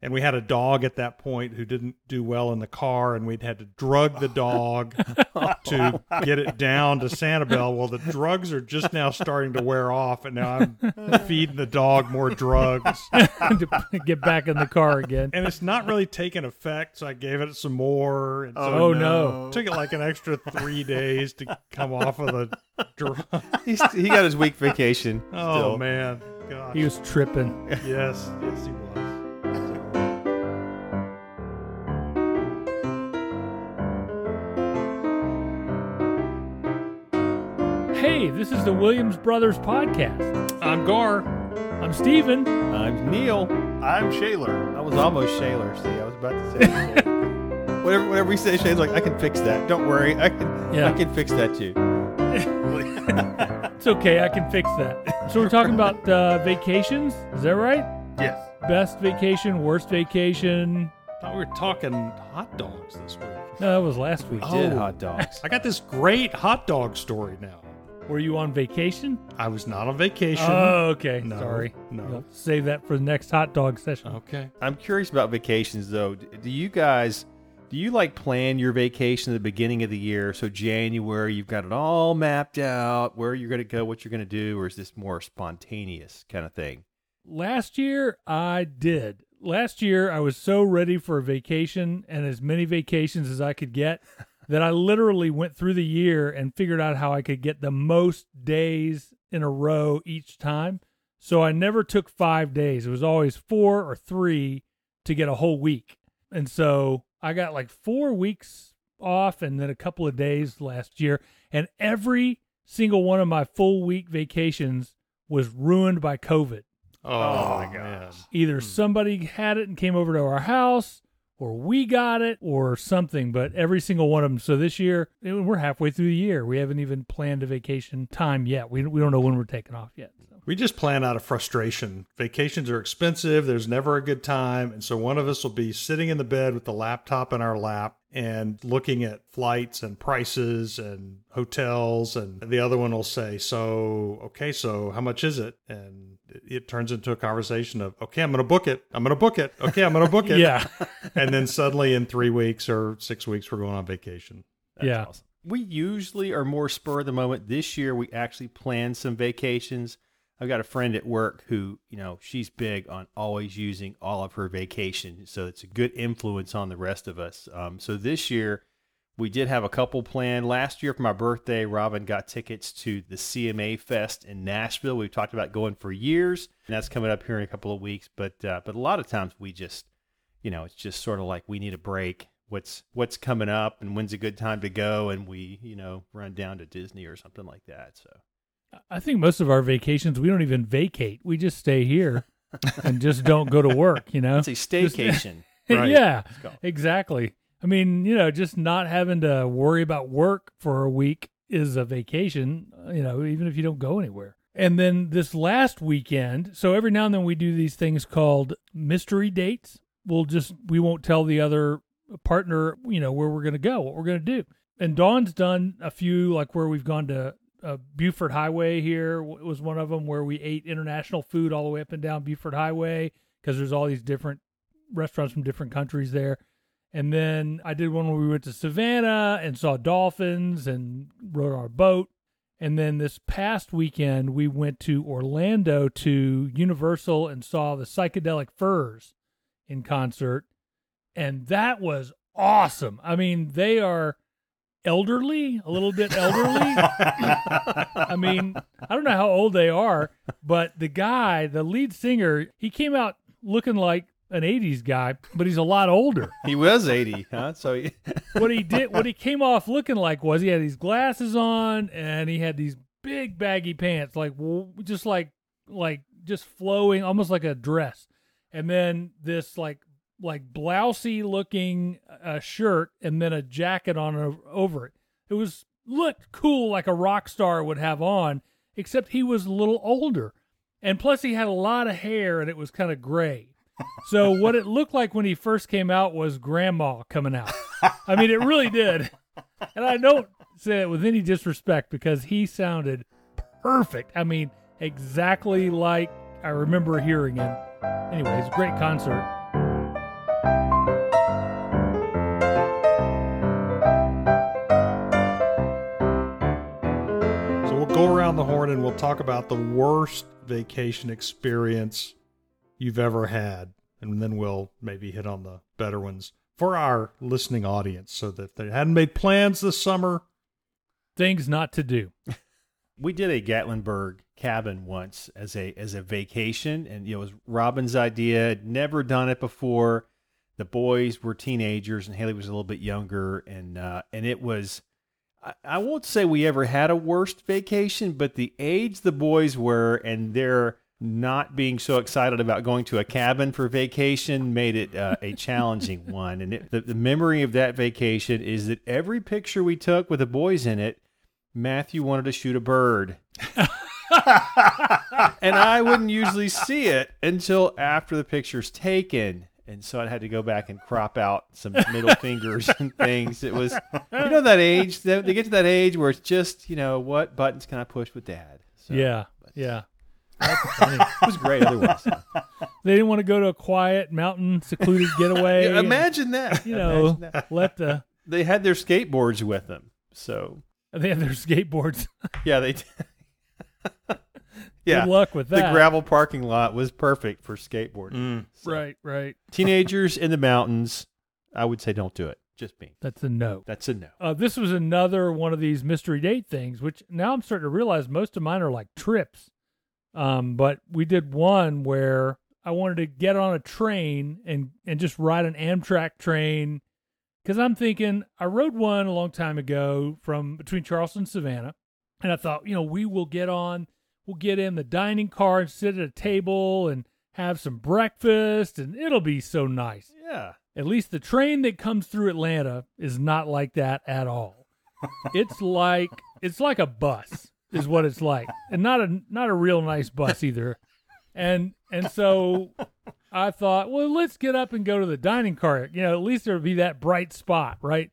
And we had a dog at that point who didn't do well in the car, and we'd had to drug the dog to get it down to Sanibel. Well, the drugs are just now starting to wear off, and now I'm feeding the dog more drugs. to get back in the car again. And it's not really taking effect, so I gave it some more. And so Oh, no. it took it like an extra three days to come off of the drug. He's, he got his week vacation. Oh, still. man. Gosh. He was tripping. Yes, yes, he was. Hey, this is the Williams Brothers podcast. I'm Gar. I'm Steven. I'm Neil. I'm Shaler. I was almost Shaler. See, I was about to say. Whatever, whatever he say, Shay's like, I can fix that. Don't worry, I can. Yeah. I can fix that too. It's okay, I can fix that. So we're talking about uh, vacations. Is that right? Yes. Best vacation, worst vacation. thought we were talking hot dogs this week. No, that was last week. We did Oh. hot dogs. I got this great hot dog story now. Were you on vacation? I was not on vacation. Oh, okay. No, Sorry. no. You'll save that for the next hot dog session. okay. I'm curious about vacations though. Do you guys do you like plan your vacation at the beginning of the year? So January, you've got it all mapped out, where you're going to go, what you're going to do, or is this more spontaneous kind of thing? Last year, I did. Last year, I was so ready for a vacation and as many vacations as I could get that I literally went through the year and figured out how I could get the most days in a row each time. So I never took five days. It was always four or three to get a whole week. And so I got like four weeks off and then a couple of days last year. And every single one of my full week vacations was ruined by COVID Oh, my oh, man. either hmm. somebody had it and came over to our house or we got it or something but every single one of them so this year eh, we're halfway through the year we haven't even planned a vacation time yet we, we don't know when we're taking off yet so. We just plan out of frustration. Vacations are expensive. There's never a good time. And so one of us will be sitting in the bed with the laptop in our lap and looking at flights and prices and hotels. And the other one will say, So, okay, so how much is it? And it- it turns into a conversation of, Okay, I'm going to book it. I'm going to book it. Okay, I'm going to book it. yeah And then suddenly in three weeks or six weeks, we're going on vacation. yeah awesome. We usually are more spur of the moment. This year, we actually planned some vacations. I've got a friend at work who, you know, she's big on always using all of her vacation. So it's a good influence on the rest of us. Um, so this year, we did have a couple planned. Last year for my birthday, Robin got tickets to the CMA Fest in Nashville. We've talked about going for years, and that's coming up here in a couple of weeks. But uh, but a lot of times we just, you know, it's just sort of like we need a break. What's what's coming up, and when's a good time to go, and we you know run down to Disney or something like that. So i think most of our vacations we don't even vacate we just stay here and just don't go to work you know it's a staycation. Right. yeah exactly i mean you know just not having to worry about work for a week is a vacation uh, you know even if you don't go anywhere. And then this last weekend so every now and then we do these things called mystery dates. We'll just we won't tell the other partner you know where we're going to go what we're going to do. And dawn's done a few like where we've gone to uh, Buford Highway here was one of them where we ate international food all the way up and down Buford Highway because there's all these different restaurants from different countries there. And then I did one where we went to Savannah and saw dolphins and rode our boat. And then this past weekend, we went to Orlando to Universal and saw the Psychedelic Furs in concert. And that was awesome. I mean, they are elderly, a little bit elderly. I mean, I don't know how old they are, but the guy, the lead singer, he came out looking like an 80s guy, but he's a lot older. he was eighty, huh? So he, What he did, what he came off looking like was he had these glasses on and he had these big baggy pants, like just like, like just flowing, almost like a dress. And then this like, like blousey looking uh, shirt and then a jacket on over it. It was looked cool like a rock star would have on, except he was a little older. And plus he had a lot of hair and it was kind of gray so what it looked like when he first came out was grandma coming out. I mean, it really did. And I don't say it with any disrespect because he sounded perfect. I mean, exactly like I remember hearing him. Anyways, great concert. So we'll go around the horn and we'll talk about the worst vacation experience you've ever had. And then we'll maybe hit on the better ones for our listening audience so that if they hadn't made plans this summer, Things not to do. we did a Gatlinburg cabin once as a as a vacation, and it was Robin's idea. Had never done it before. The boys were teenagers, and Haley was a little bit younger, and uh, and it was. I, I won't say we ever had a worst vacation, but the age the boys were, and their not being so excited about going to a cabin for vacation made it uh, a challenging one. And it, the, the memory of that vacation is that every picture we took with the boys in it, Matthew wanted to shoot a bird. and I wouldn't usually see it until after the picture's taken. And so I had to go back and crop out some middle fingers and things. It was, you know, that age, they they get to that age where it's just, you know, what buttons can I push with dad? So, yeah, but yeah. It was great otherwise. They didn't want to go to a quiet mountain, secluded getaway. Yeah, and, imagine that. you know, that. let the They had their skateboards with them. So, they had their skateboards. yeah, they Yeah. Good luck with that. The gravel parking lot was perfect for skateboarding. So, Right, right. Teenagers in the mountains, I would say don't do it. Just me. That's a no. That's a no. Uh, this was another one of these mystery date things, which now I'm starting to realize most of mine are like trips. Um, but we did one where I wanted to get on a train and and just ride an Amtrak train because I'm thinking I rode one a long time ago from between Charleston and Savannah, and I thought you know we will get on, we'll get in the dining car and sit at a table and have some breakfast, and it'll be so nice. Yeah. At least the train that comes through Atlanta is not like that at all. it's like it's like a bus is what it's like. And not a not a real nice bus either. And and so I thought, well, let's get up and go to the dining car. You know, at least there'll be that bright spot, right?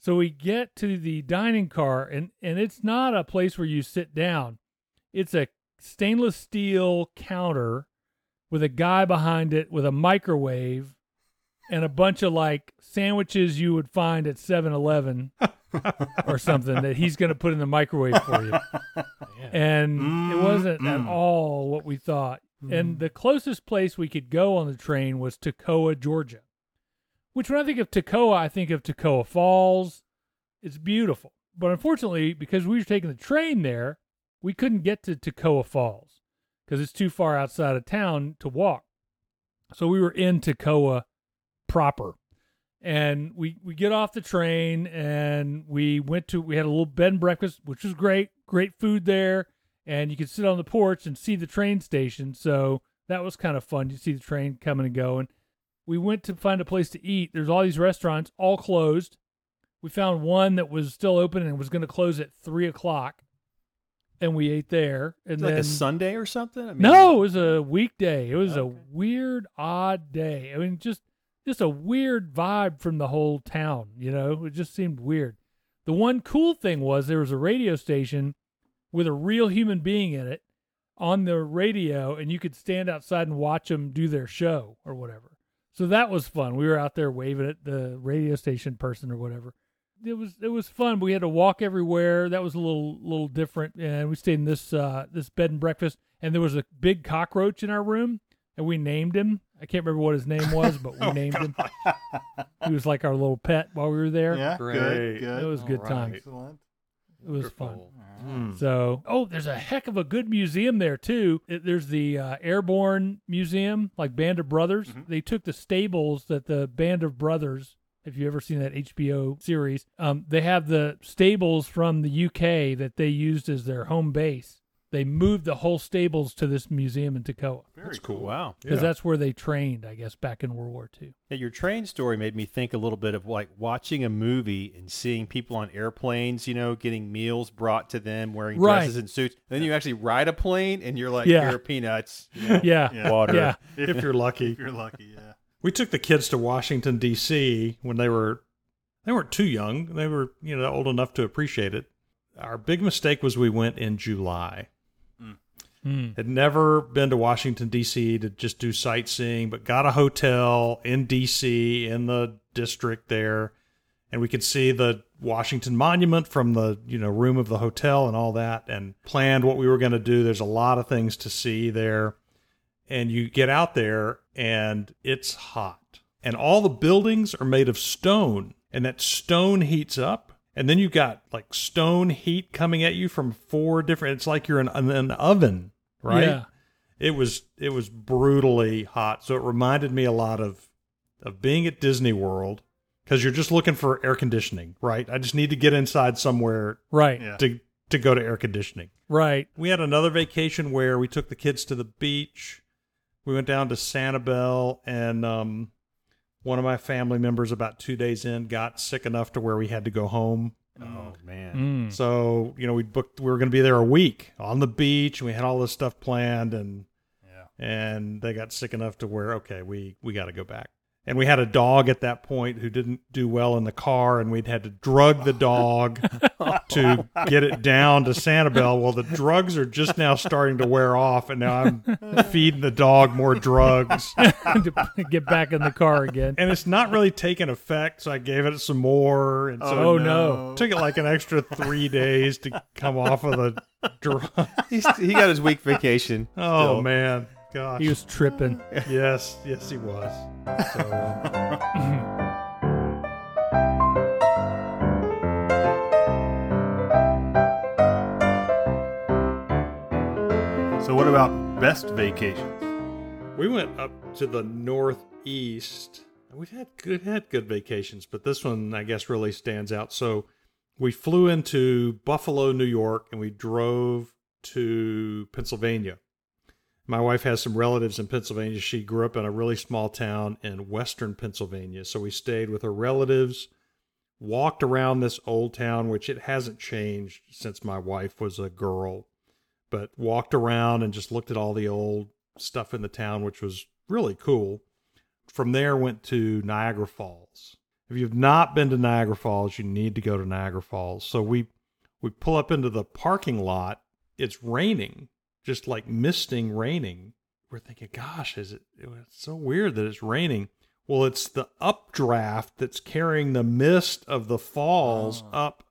So we get to the dining car and and it's not a place where you sit down. It's a stainless steel counter with a guy behind it with a microwave and a bunch of like sandwiches you would find at 7-Eleven or something that he's going to put in the microwave for you. And it mm-hmm. wasn't at mm-hmm. all what we thought. And mm-hmm. the closest place we could go on the train was Toccoa, Georgia. Which when I think of Toccoa, I think of Toccoa Falls. It's beautiful. But unfortunately, because we were taking the train there, we couldn't get to Toccoa Falls because it's too far outside of town to walk. So we were in Toccoa proper. And we, we get off the train and we went to we had a little bed and breakfast, which was great. Great food there. And you could sit on the porch and see the train station. So that was kind of fun. You see the train coming and going. We went to find a place to eat. There's all these restaurants, all closed. We found one that was still open and was going to close at three o'clock. And we ate there. And then like a Sunday or something? I mean, no, it was a weekday. It was a weird, odd day. I mean, just just a weird vibe from the whole town. You know, it just seemed weird. The one cool thing was there was a radio station with a real human being in it on the radio, and you could stand outside and watch them do their show or whatever. So that was fun. We were out there waving at the radio station person or whatever. It was it was fun. We had to walk everywhere. That was a little little different. And we stayed in this uh, this bed and breakfast. And there was a big cockroach in our room, and we named him. I can't remember what his name was, but we named him. He was like our little pet while we were there. Yeah, Great. good, good. It was good All times. right. Excellent. It was fun. Wonderful. Hmm. So, oh, there's a heck of a good museum there too. It- there's the uh, Airborne Museum, like Band of Brothers. Mhm. They took the stables that the Band of Brothers. If you ever seen that HBO series, um, they have the stables from the UK that they used as their home base. They moved the whole stables to this museum in Toccoa Very That's cool. cool. Wow. because Yeah. that's where they trained, I guess, back in World War II. Yeah, your train story made me think a little bit of like watching a movie and seeing people on airplanes, you know, getting meals brought to them, wearing Right. dresses and suits. And then you actually ride a plane and you're like, Yeah. here are peanuts, you know, Yeah, Yeah. water. yeah. If you're lucky. If you're lucky, yeah. We took the kids to Washington D.C. when they were they weren't too young. They were you know old enough to appreciate it. Our big mistake was we went in July. Hmm. Had never been to Washington D.C. to just do sightseeing, but got a hotel in D.C. in the district there, and we could see the Washington Monument from the you know room of the hotel and all that, and planned what we were going to do. There's a lot of things to see there, and you get out there and it's hot, and all the buildings are made of stone, and that stone heats up. And then you got like stone heat coming at you from four different. It's like you're in an, an oven, right? Yeah. it was it was brutally hot so it reminded me a lot of of being at disney world because you're just looking for air conditioning right i just need to get inside somewhere Right. Yeah. to to go to air conditioning Right. we had another vacation where we took the kids to the beach we went down to sanibel and um one of my family members about two days in got sick enough to where we had to go home Oh man. Mm. so you know we booked we were going to be there a week on the beach and we had all this stuff planned and Yeah. and they got sick enough to where okay we we got to go back and we had a dog at that point who didn't do well in the car and we'd had to drug the dog to get it down to sanibel well the drugs are just now starting to wear off and now i'm feeding the dog more drugs to get back in the car again. and it's not really taking effect so i gave it some more and so Oh, no. took it like an extra three days to come off of the drug He's, he got his week vacation. oh still. man gosh He was tripping. Yes, yes, he was. So, uh, So, what about best vacations? we went up to the northeast. We've had good had good vacations, but this one I guess really stands out. So we flew into Buffalo, New York, and we drove to Pennsylvania. My wife has some relatives in Pennsylvania. She grew up in a really small town in western Pennsylvania. So we stayed with her relatives, walked around this old town, which it hasn't changed since my wife was a girl, but walked around and just looked at all the old stuff in the town, which was really cool. From there, went to Niagara Falls. If you've not been to Niagara Falls, you need to go to Niagara Falls. So we we pull up into the parking lot. It's raining, just like misting raining. We're thinking, gosh, is it? It's so weird that it's raining. Well, it's the updraft that's carrying the mist of the falls up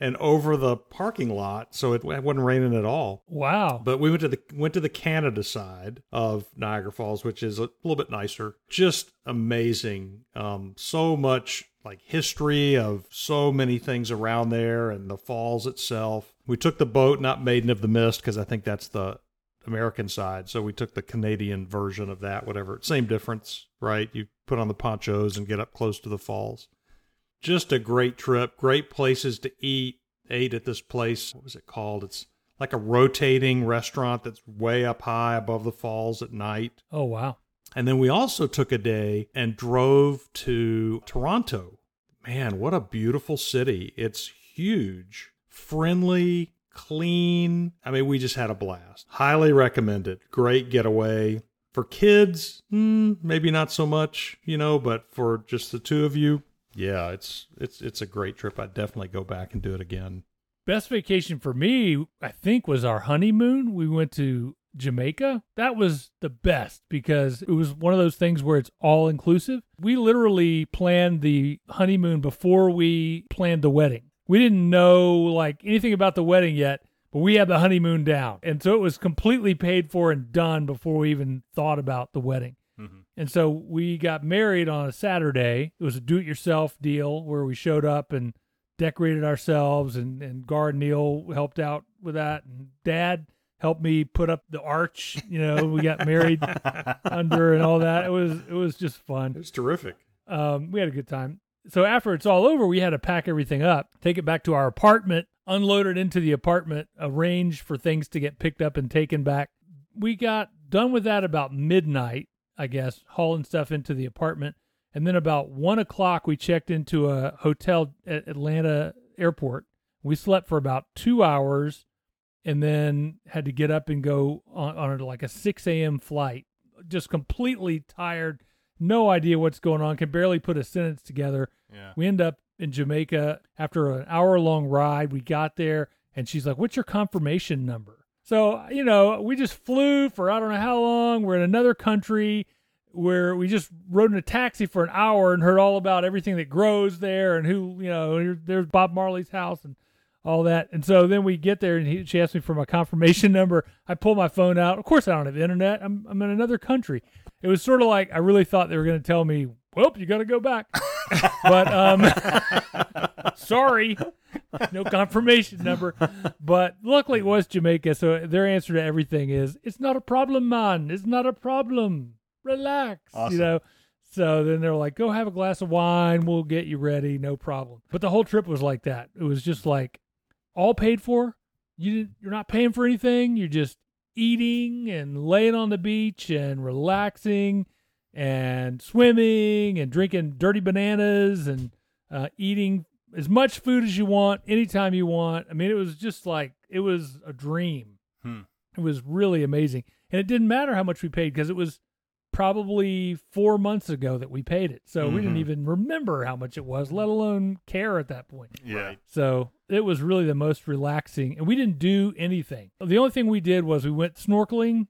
and over the parking lot, so it wasn't raining at all. Wow. But we went to the went to the Canada side of Niagara Falls, which is a little bit nicer. Just amazing. Um, so much like history of so many things around there and the falls itself. We took the boat, not Maiden of the Mist, because I think that's the American side. So we took the Canadian version of that, whatever. Same difference, right? You put on the ponchos and get up close to the falls. Just a great trip, great places to eat. Ate at this place. What was it called? It's like a rotating restaurant that's way up high above the falls at night. Oh wow. And then we also took a day and drove to Toronto. Man, what a beautiful city. It's huge, friendly, clean. I mean, we just had a blast. Highly recommended. Great getaway. For kids, hmm, maybe not so much, you know, but for just the two of you, yeah, it's it's it's a great trip. I'd definitely go back and do it again. Best vacation for me, I think, was our honeymoon. We went to Jamaica. That was the best because it was one of those things where it's all inclusive. We literally planned the honeymoon before we planned the wedding. We didn't know like anything about the wedding yet, but we had the honeymoon down. And so it was completely paid for and done before we even thought about the wedding. And so we got married on a Saturday. It was a do it yourself deal where we showed up and decorated ourselves and, and Gar Neil helped out with that. And dad helped me put up the arch, you know, we got married under and all that. It was it was just fun. It was terrific. Um, we had a good time. So after it's all over, we had to pack everything up, take it back to our apartment, unload it into the apartment, arrange for things to get picked up and taken back. We got done with that about midnight, I guess, hauling stuff into the apartment. And then about one o'clock, we checked into a hotel at Atlanta airport. We slept for about two hours and then had to get up and go on, on like a 6 a.m. flight. Just completely tired, no idea what's going on, can barely put a sentence together. Yeah. We end up in Jamaica after an hour long ride. We got there and she's like, What's your confirmation number? So, you know, we just flew for I don't know how long. We're in another country. where we just rode in a taxi for an hour and heard all about everything that grows there and who you know there's Bob Marley's house and all that. And so then we get there and he, she asked me for my confirmation number. I pull my phone out. Of course I don't have internet. I'm I'm in another country. It was sort of like I really thought they were going to tell me, "Well, you got to go back." but um sorry. No confirmation number. But luckily it was Jamaica, so their answer to everything is, "It's not a problem, man. It's not a problem. Relax." Awesome. You know. So then they're like, "Go have a glass of wine. We'll get you ready. No problem." But the whole trip was like that. It was just like all paid for. You didn't, you're not paying for anything. You're just eating and laying on the beach and relaxing and swimming and drinking dirty bananas and uh, eating as much food as you want anytime you want. I mean, it was just like it was a dream. Hmm. It was really amazing, and it didn't matter how much we paid because it was probably four months ago that we paid it. So we didn't Mhm. even remember how much it was, let alone care at that point. Yeah. So it was really the most relaxing, and we didn't do anything. The only thing we did was we went snorkeling,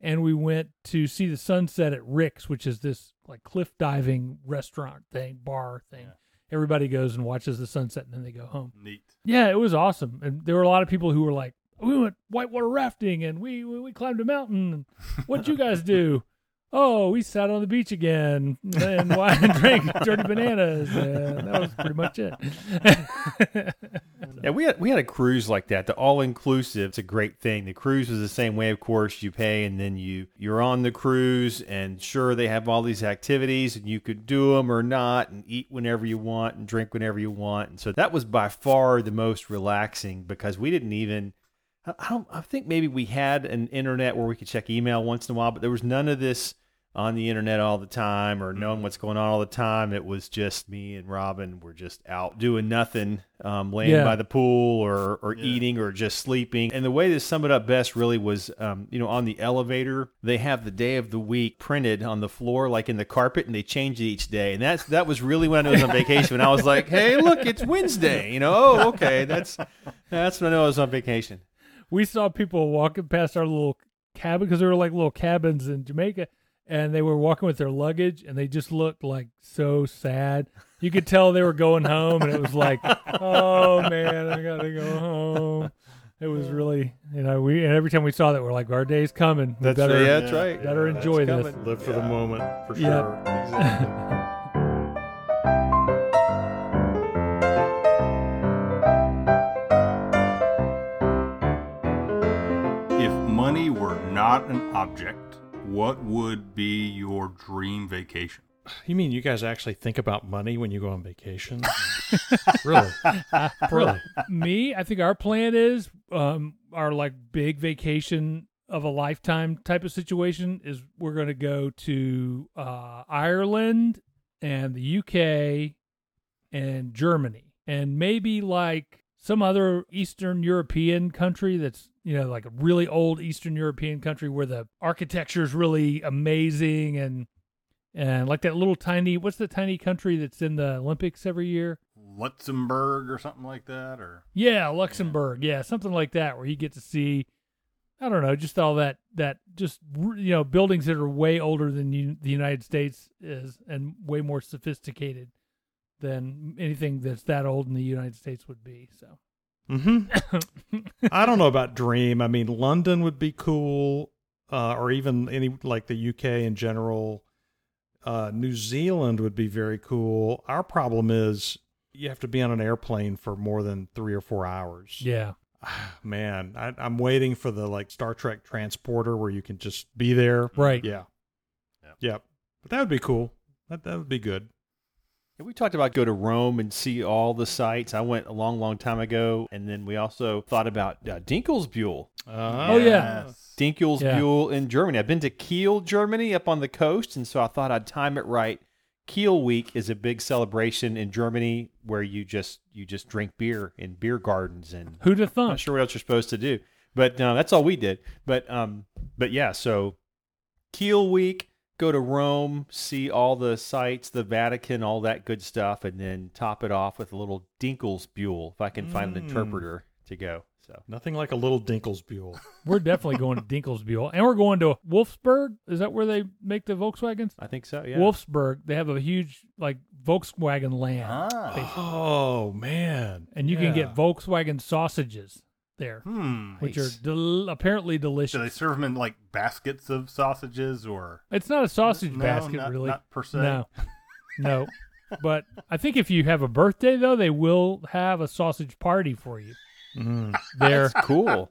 and we went to see the sunset at Rick's, which is this like cliff diving restaurant thing, bar thing. Yeah. Everybody goes and watches the sunset, and then they go home. Neat. Yeah, it was awesome, and there were a lot of people who were like, "We went whitewater rafting, and we we, we climbed a mountain. What'd you guys do?" Oh, we sat on the beach again and wine and drank dirty bananas. And that was pretty much it. Yeah, we had we had a cruise like that. The all inclusive. It's a great thing. The cruise was the same way. Of course, you pay and then you you're on the cruise, and sure they have all these activities, and you could do them or not, and eat whenever you want and drink whenever you want. And so that was by far the most relaxing because we didn't even. I I think maybe we had an internet where we could check email once in a while, but there was none of this on the internet all the time or knowing what's going on all the time. It was just me and Robin were just out doing nothing, um, laying Yeah. by the pool or, or Yeah. eating or just sleeping. And the way to sum it up best really was, um, you know, on the elevator, they have the day of the week printed on the floor, like in the carpet, and they change it each day. And that's that was really when I was on vacation. When I was like, hey, look, it's Wednesday. You know, oh, okay, that's that's when I know I was on vacation. we saw people walking past our little cabin because there were like little cabins in Jamaica, and they were walking with their luggage, and they just looked like so sad. You could tell they were going home, and it was like, oh man, I gotta go home. It was really, you know, we and every time we saw that, we're like, our day's coming. We That's better, right. Yeah, that's right. better That's enjoy this. coming. Live for the moment for Yeah. sure. If money were not an object, what would be your dream vacation? You mean you guys actually think about money when you go on vacation? really? Really? me, I think our plan is um our like big vacation of a lifetime type of situation is we're going to go to uh Ireland and the UK and Germany and maybe like some other Eastern European country that's you know like a really old Eastern European country where the architecture is really amazing and and like that little tiny what's the tiny country that's in the Olympics every year? Luxembourg or something like that, or Yeah, Luxembourg. Yeah, something like that, where you get to see, I don't know, just all that that just you know buildings that are way older than you, the United States is, and way more sophisticated than anything that's that old in the United States would be. So hmm I don't know about dream. I mean, London would be cool, uh, or even any like the UK in general. Uh, New Zealand would be very cool. Our problem is you have to be on an airplane for more than three or four hours. yeah, Man, I, I'm waiting for the like Star Trek transporter where you can just be there. right. Yeah. Yep. Yep. But that would be cool. That that would be good. Yeah, we talked about go to Rome and see all the sites. I went a long, long time ago, and then we also thought about uh, Dinkelsbühl. Oh, yeah. Dinkelsbühl in Germany. I've been to Kiel, Germany, up on the coast, and so I thought I'd time it right. Kiel Week is a big celebration in Germany where you just you just drink beer in beer gardens and Who'd have I'm thunk? not sure what else you're supposed to do, but uh, that's all we did. But um, but yeah, so Kiel week, go to Rome, see all the sites, the Vatican, all that good stuff, and then top it off with a little Dinkelsbühl if I can find an Mm. interpreter to go. So So Nothing like a little Dinkelsbühl. We're definitely going to Dinkelsbühl, and we're going to Wolfsburg. Is that where they make the Volkswagens? I think so. Yeah. Wolfsburg. They have a huge like Volkswagen land, Ah. Oh man. and you can get Volkswagen sausages there, Hmm. which Nice. are del- apparently Do delicious. they serve them in like baskets of sausages or It's not a sausage No, basket, not- really. not per se. No, no. But I think if you have a birthday, though, they will have a sausage party for you Mm. there That's cool.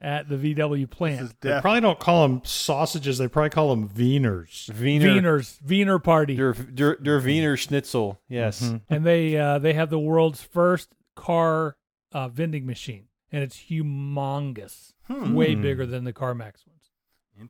at the VW plant. They probably don't call them sausages. They probably call them Wieners. Wiener, Wiener's Wiener party, der, der, der Wiener Schnitzel. Yes. Mhm. and they uh, they have the world's first car uh, vending machine, and it's humongous, Hmm. way bigger than the CarMax ones.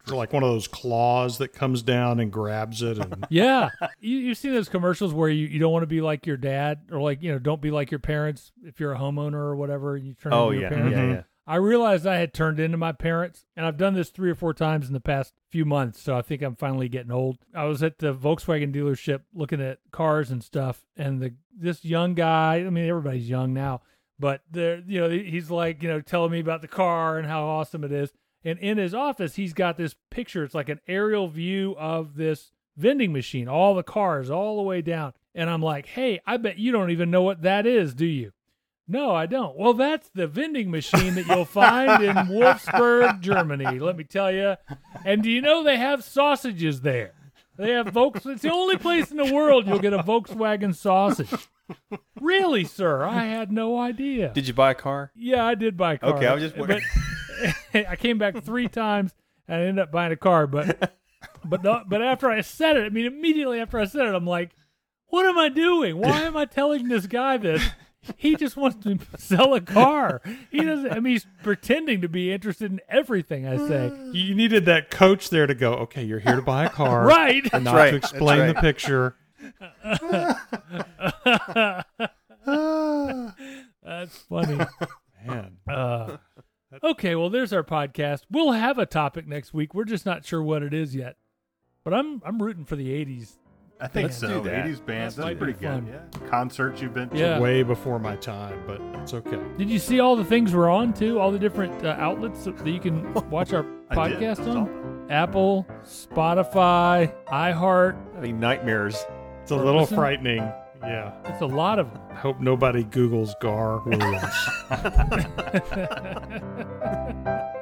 So like one of those claws that comes down and grabs it, and Yeah, you, you've seen those commercials where you, you don't want to be like your dad, or like you know, don't be like your parents if you're a homeowner or whatever. And you turn Oh into yeah. your parents. yeah, Mhm. yeah. I realized I had turned into my parents, and I've done this three or four times in the past few months. So I think I'm finally getting old. I was at the Volkswagen dealership looking at cars and stuff, and the this young guy. I mean, everybody's young now, but the you know he's like you know telling me about the car and how awesome it is. And in his office, he's got this picture. It's like an aerial view of this vending machine, all the cars, all the way down. And I'm like, hey, I bet you don't even know what that is, do you? No, I don't. Well, that's the vending machine that you'll find in Wolfsburg, Germany. Let me tell you. And do you know they have sausages there? They have Volks. It's the only place in the world you'll get a Volkswagen sausage. Really, sir? I had no idea. Did you buy a car? yeah, I did buy a car. Okay, I was just But. I came back three times and I ended up buying a car. But but no, but after I said it, I mean, immediately after I said it, I'm like, what am I doing? Why am I telling this guy this? He just wants to sell a car. He doesn't. I mean, he's pretending to be interested in everything I say. you needed that coach there to go. Okay, you're here to buy a car, Right. And not right, to that's explain the picture. That's funny. Man, Uh, okay, well, there's our podcast. We'll have a topic next week. We're just not sure what it is yet. But I'm I'm rooting for the '80s. I think Let's so. do that. 80s bands, That that's might pretty be good. fun. Yeah. Concerts you've been to. Yeah. way before my time, but it's okay. Did you see all the things we're on too? All the different uh, outlets that you can watch our podcast on? all- Apple, Spotify, iHeart. I Having nightmares. It's a little Listen. frightening. Yeah. It's a lot of them. I hope nobody Googles Gar Williams.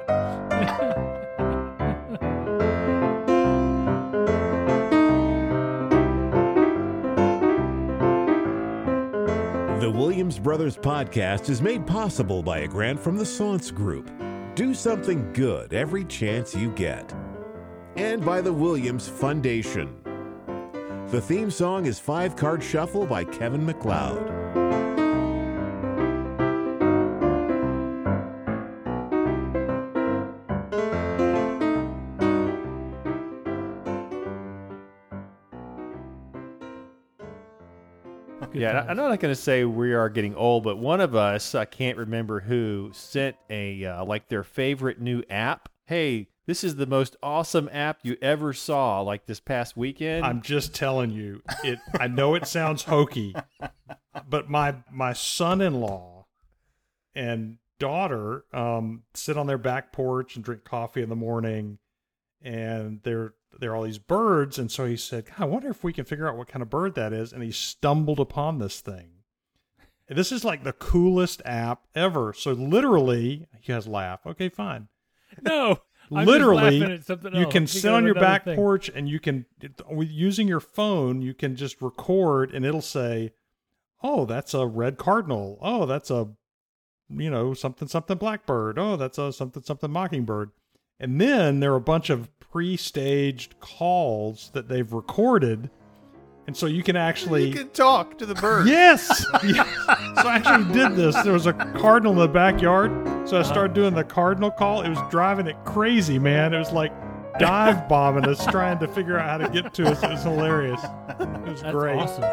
The Williams Brothers podcast is made possible by a grant from the Saunce Group. Do something good every chance you get. And by the Williams Foundation. The theme song is Five Card Shuffle by Kevin MacLeod. Yeah. I'm not going to say we are getting old, but one of us, I can't remember who, sent a uh, like their favorite new app. Hey, this is the most awesome app you ever saw. Like this past weekend. I'm just telling you, it. I know it sounds hokey, but my my son-in-law and daughter um, sit on their back porch and drink coffee in the morning, and there there are all these birds, and so he said, "I wonder if we can figure out what kind of bird that is." And he stumbled upon this thing. And this is like the coolest app ever. So literally, you guys laugh. Okay, fine No, I'm literally laughing at something you can sit on your back thing. porch and you can using your phone you can just record and it'll say oh that's a red cardinal oh that's a you know something something blackbird oh that's a something something mockingbird and then there are a bunch of pre-staged calls that they've recorded and so you can actually you can talk to the bird. Yes. yes. So I actually did this. There was a cardinal in the backyard. So I started doing the cardinal call. It was driving it crazy, man. It was like dive bombing us, trying to figure out how to get to us. It was hilarious. It was That's great. awesome.